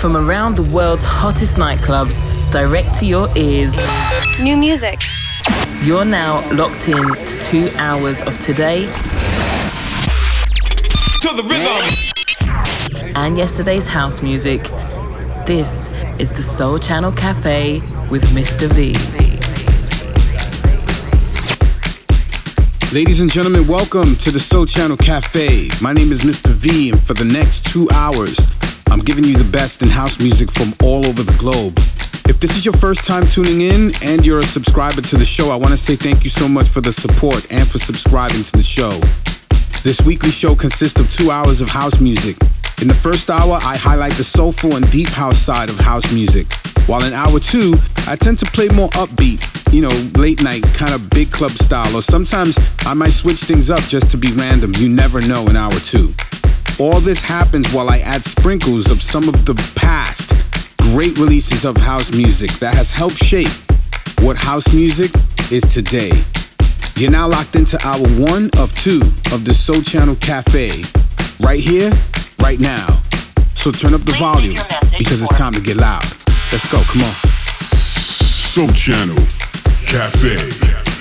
From around the world's hottest nightclubs, direct to your ears. New music. You're now locked in to two hours of today. To the rhythm. And yesterday's house music. This is the Sole Channel Cafe with Mr. V. Ladies and gentlemen, welcome to the Sole Channel Cafe. My name is Mr. V, and for the next two hours, I'm giving you the best in house music from all over the globe. If this is your first time tuning in and you're a subscriber to the show, I want to say thank you so much for the support and for subscribing to the show. This weekly show consists of two hours of house music. In the first hour, I highlight the soulful and deep house side of house music. While in hour two, I tend to play more upbeat, you know, late night, kind of big club style, or sometimes I might switch things up just to be random. You never know in hour two. All this happens while I add sprinkles of some of the past great releases of house music that has helped shape what house music is today. You're now locked into hour one of two of the Sole Channel Cafe, right here, right now. So turn up the volume because it's time to get loud. Let's go, come on. Sole Channel Cafe.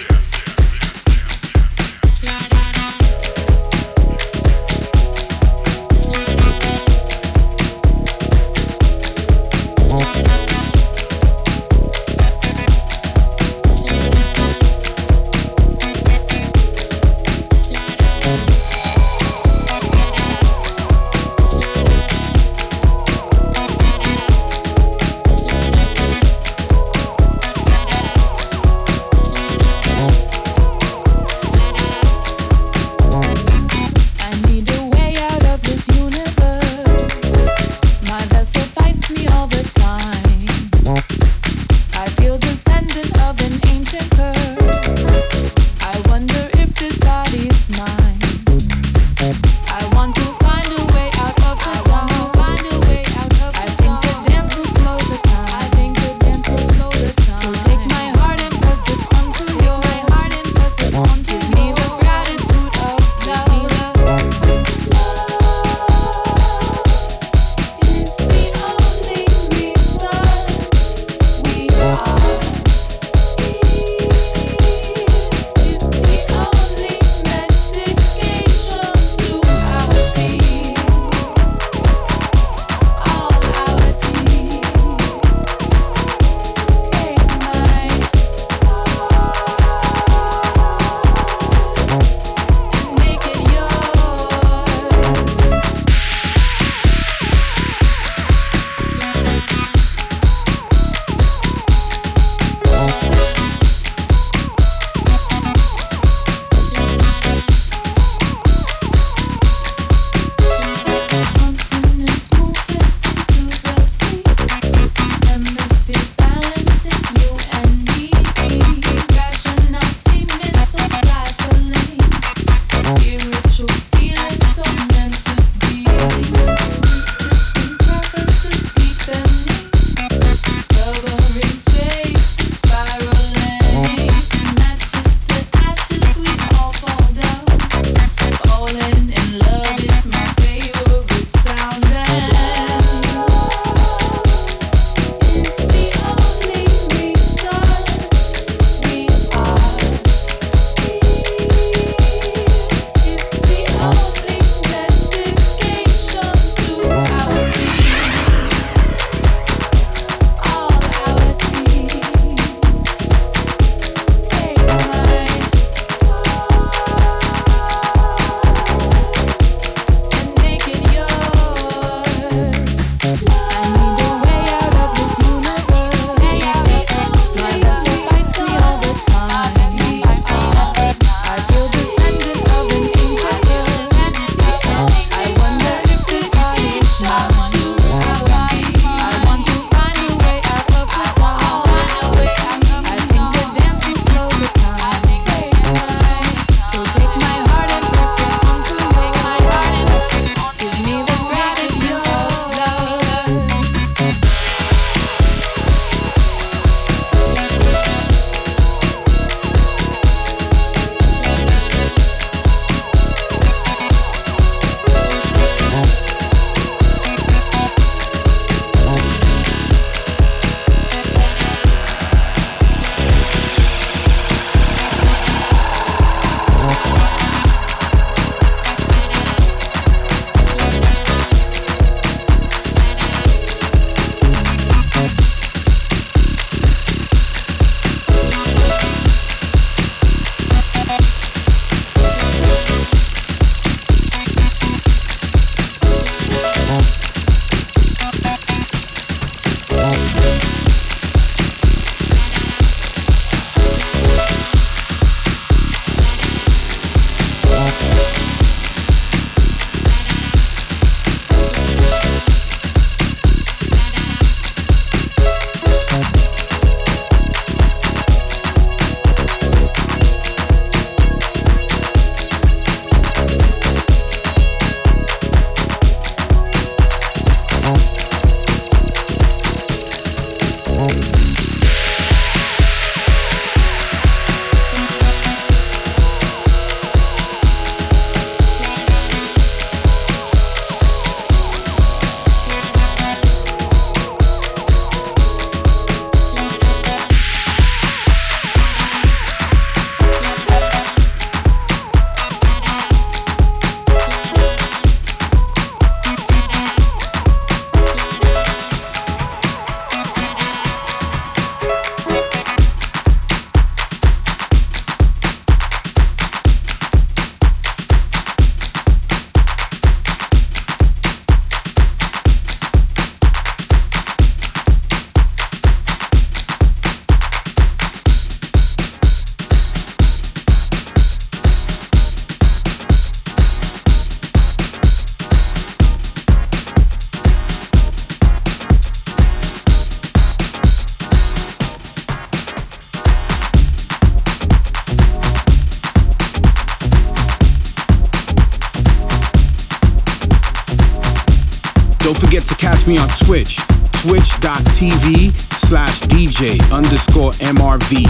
twitch.tv slash DJ underscore MRV.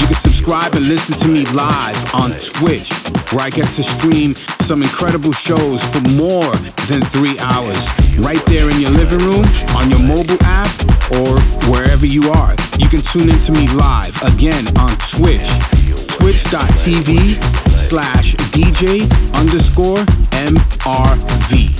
You can subscribe and listen to me live on Twitch, where I get to stream some incredible shows for more than three hours, right there in your living room, on your mobile app, or wherever you are. You can tune into me live again on Twitch, twitch.tv slash DJ underscore MRV.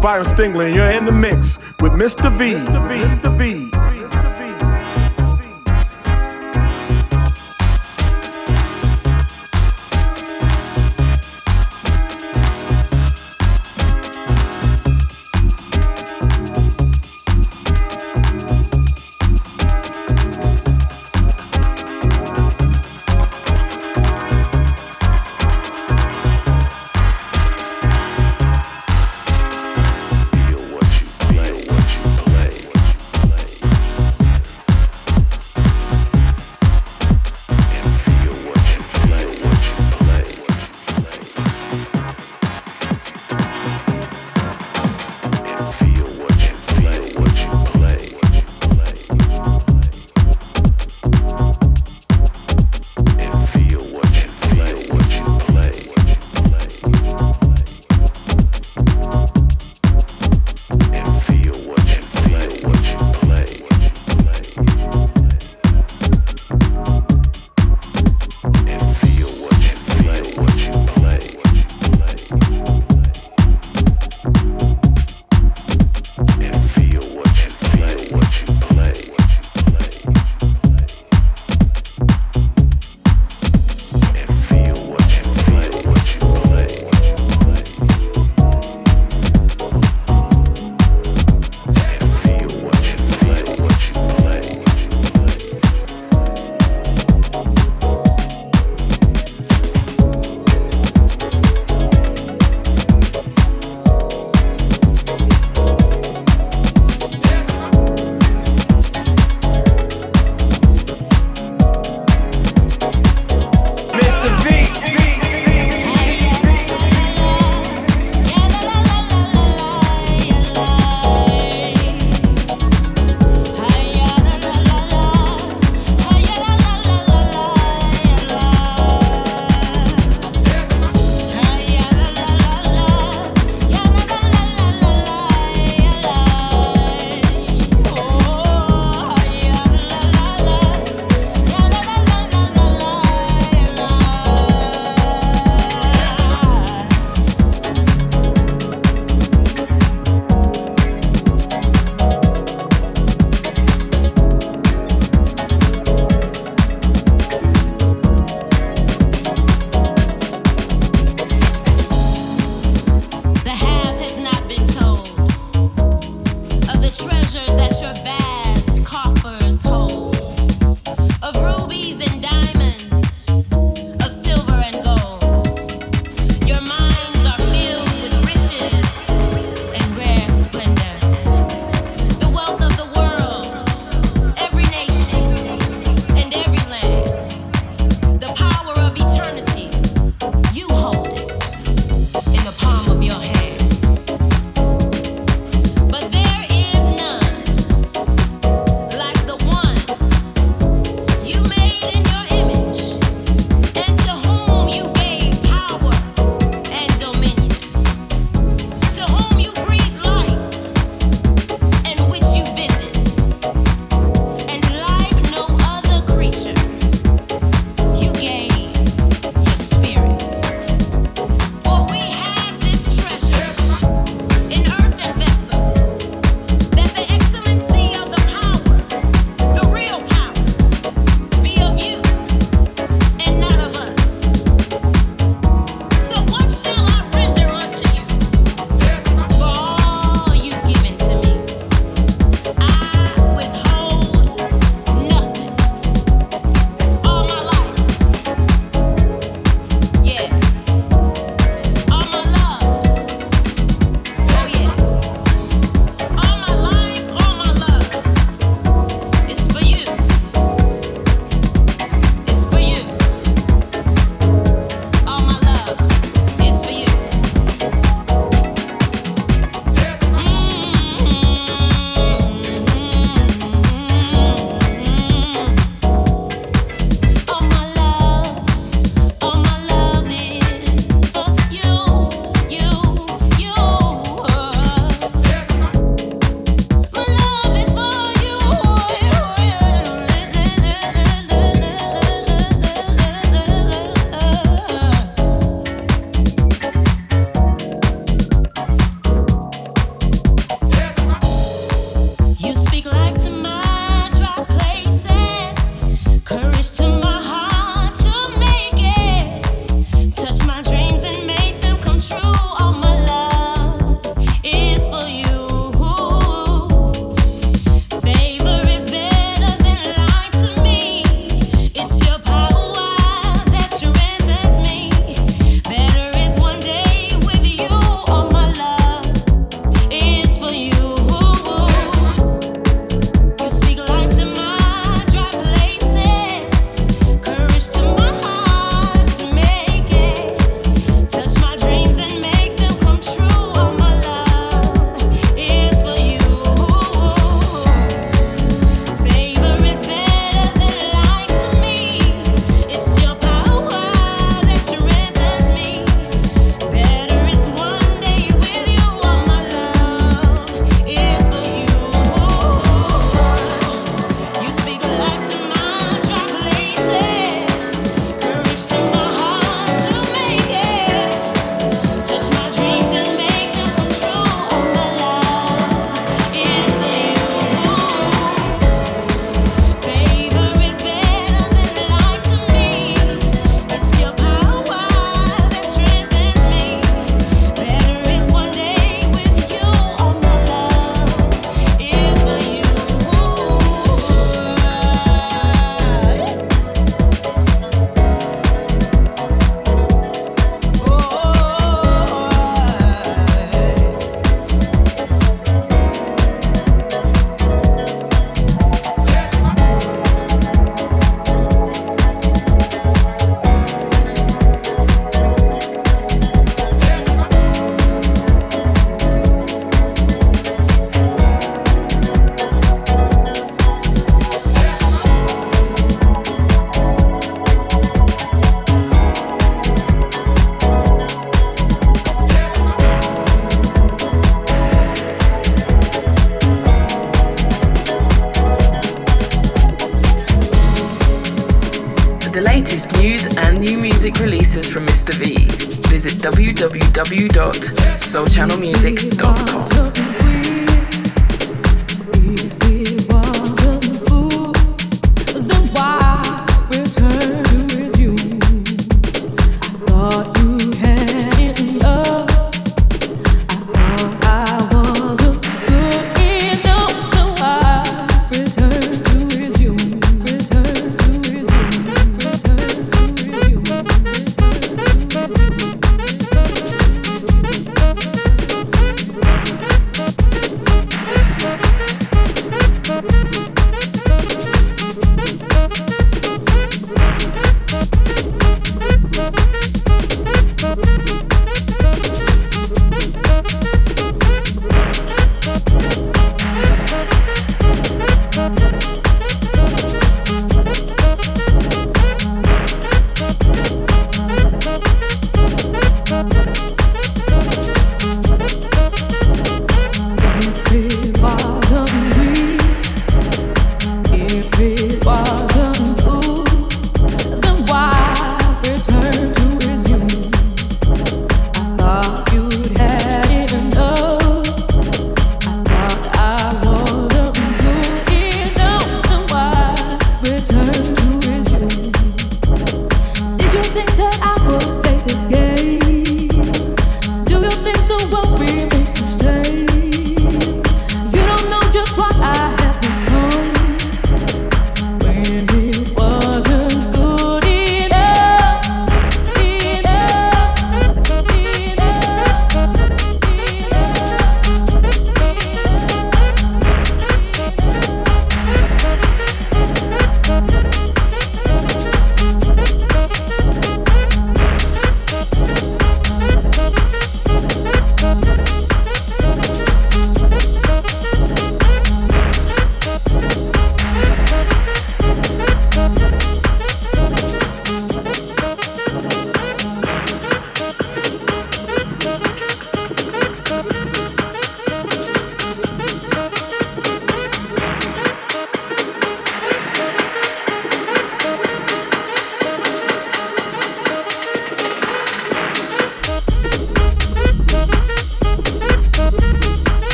Byron Stingily, and you're in the mix with Mr. V. Mr. V. Mr. v.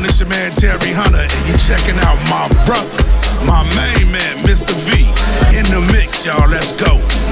on, it's your man Terry Hunter, and you're checking out my brother, my main man, Mr. V. In the mix, y'all, let's go.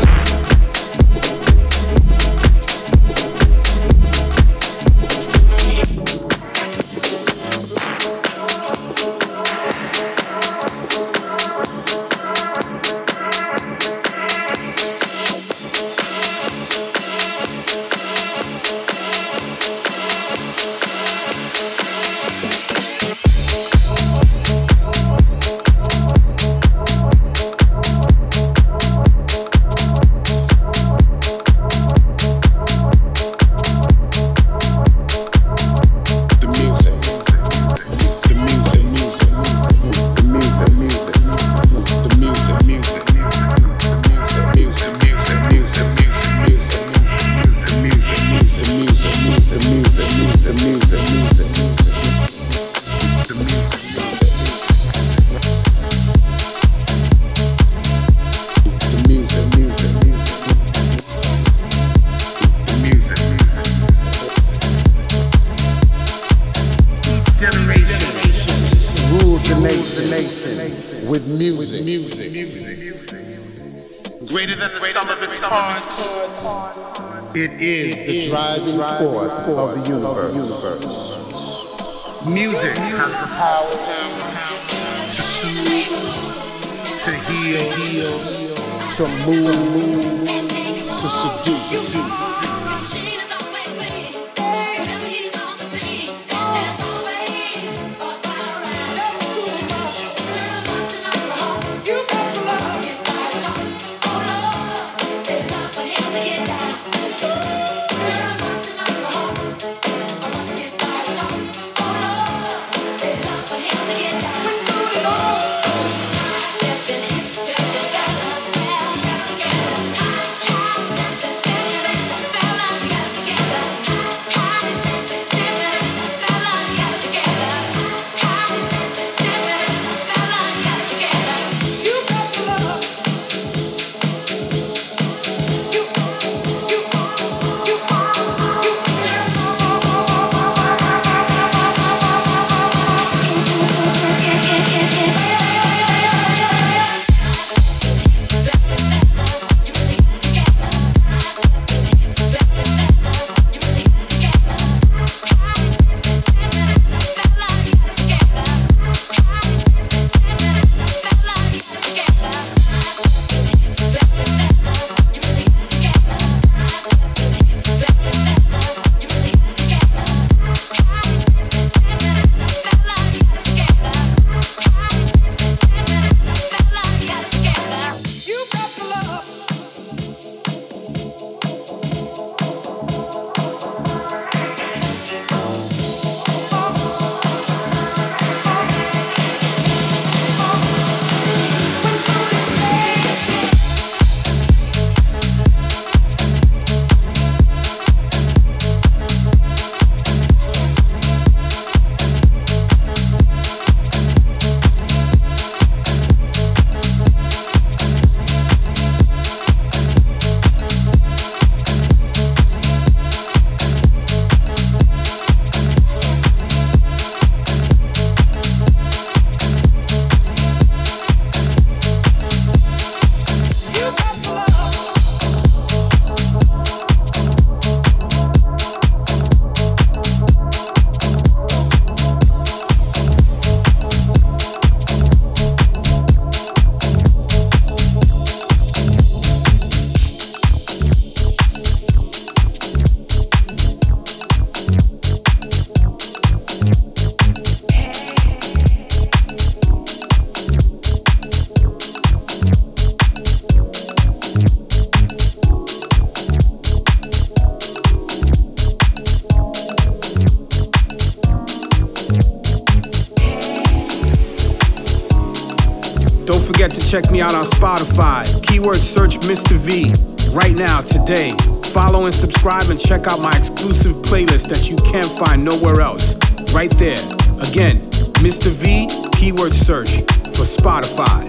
Subscribe and check out my exclusive playlist that you can't find nowhere else. Right there. Again, Mr. V, keyword search for Spotify.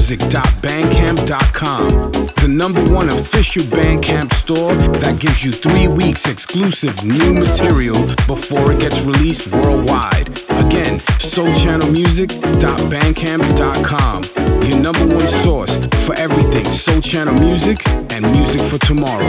music.bandcamp.com, the number one official Bandcamp store that gives you three weeks exclusive new material before it gets released worldwide. Again, solechannelmusic.bandcamp.com, your number one source for everything Sole Channel music and music for tomorrow.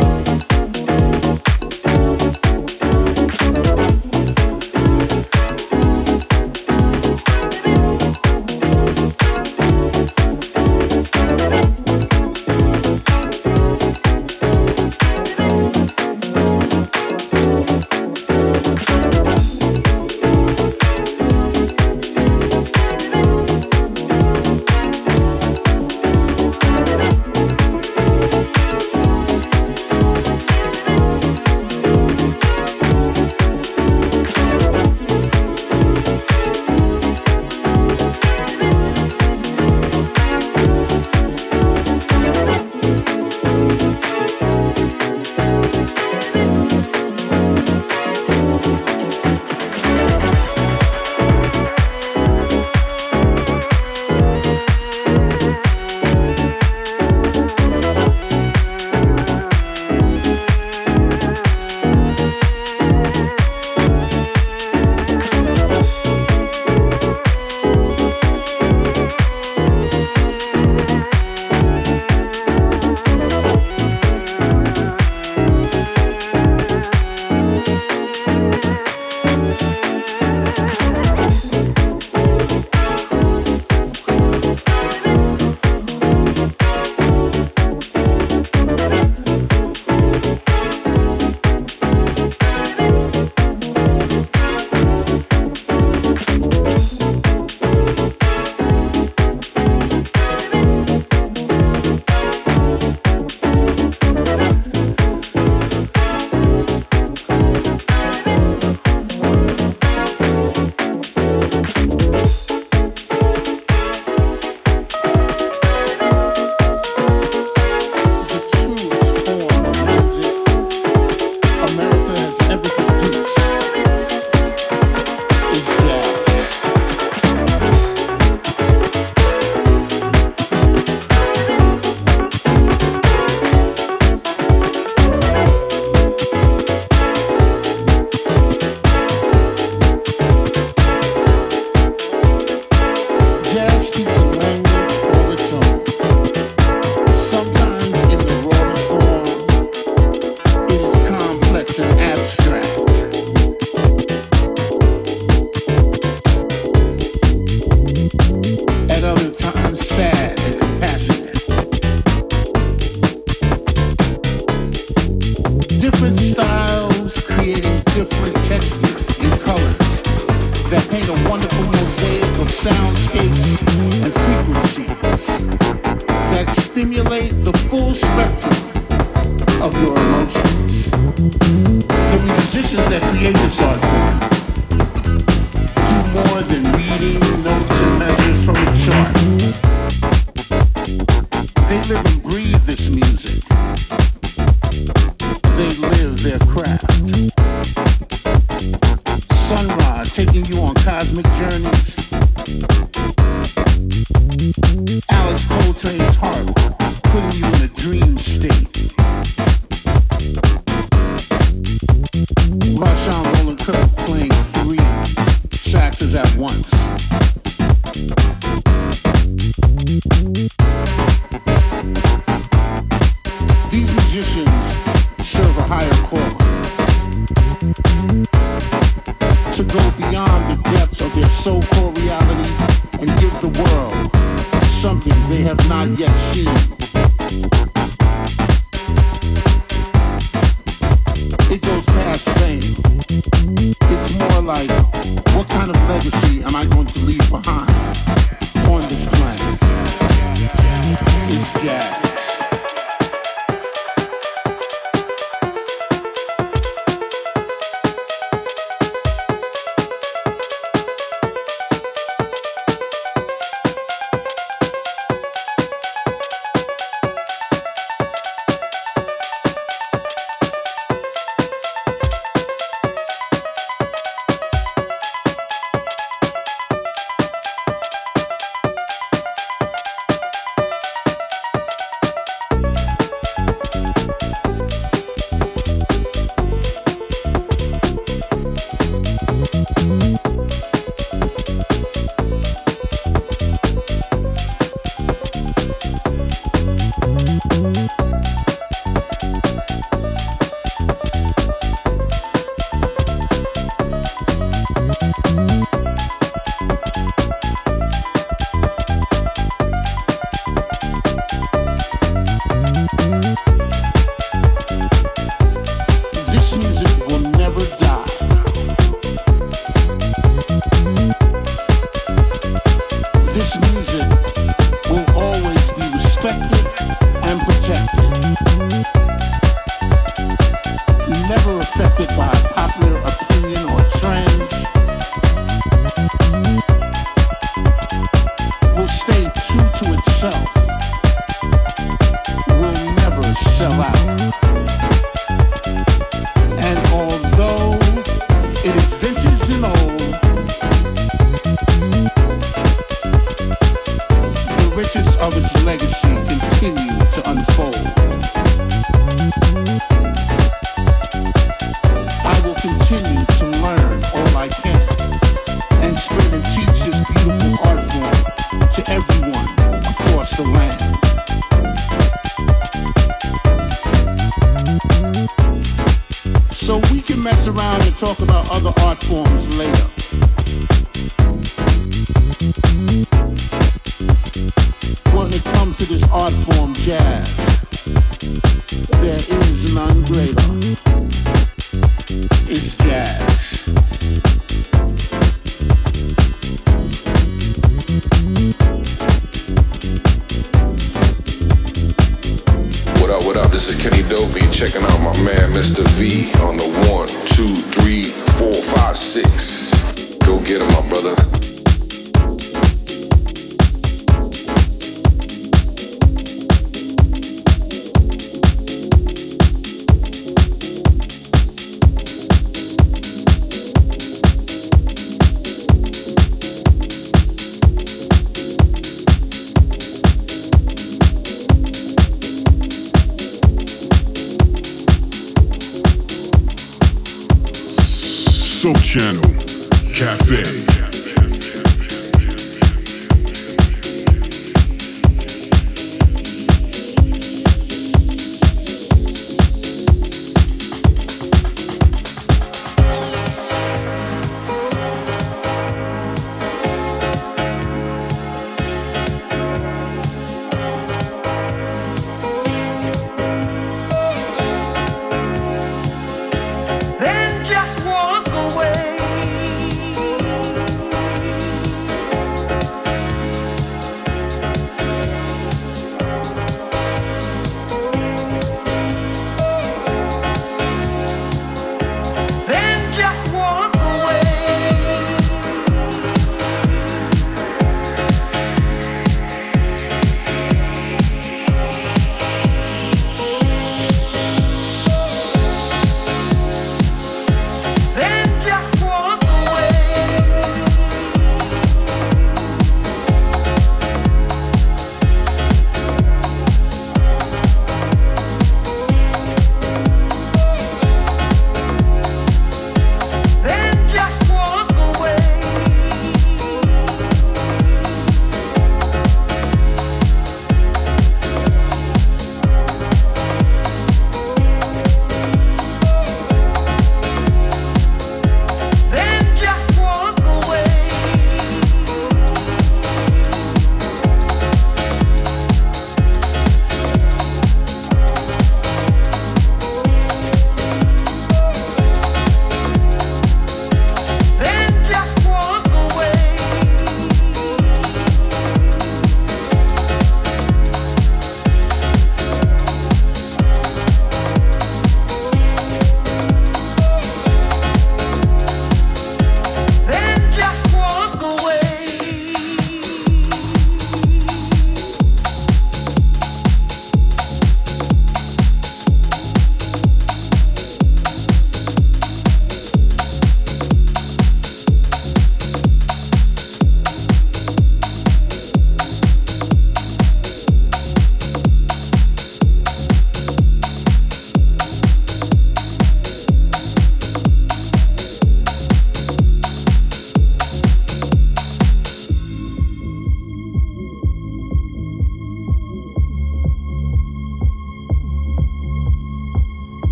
More than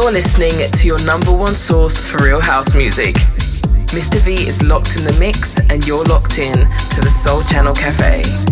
You're listening to your number one source for real house music. Mr. V is locked in the mix, and you're locked in to the Sole Channel Cafe.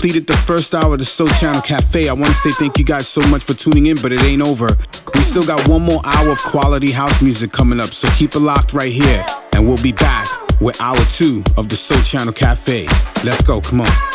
Completed the first hour of the Sole Channel Cafe. I want to say thank you guys so much for tuning in, but it ain't over. We still got one more hour of quality house music coming up, so keep it locked right here, and we'll be back with hour two of the Sole Channel Cafe. Let's go, come on.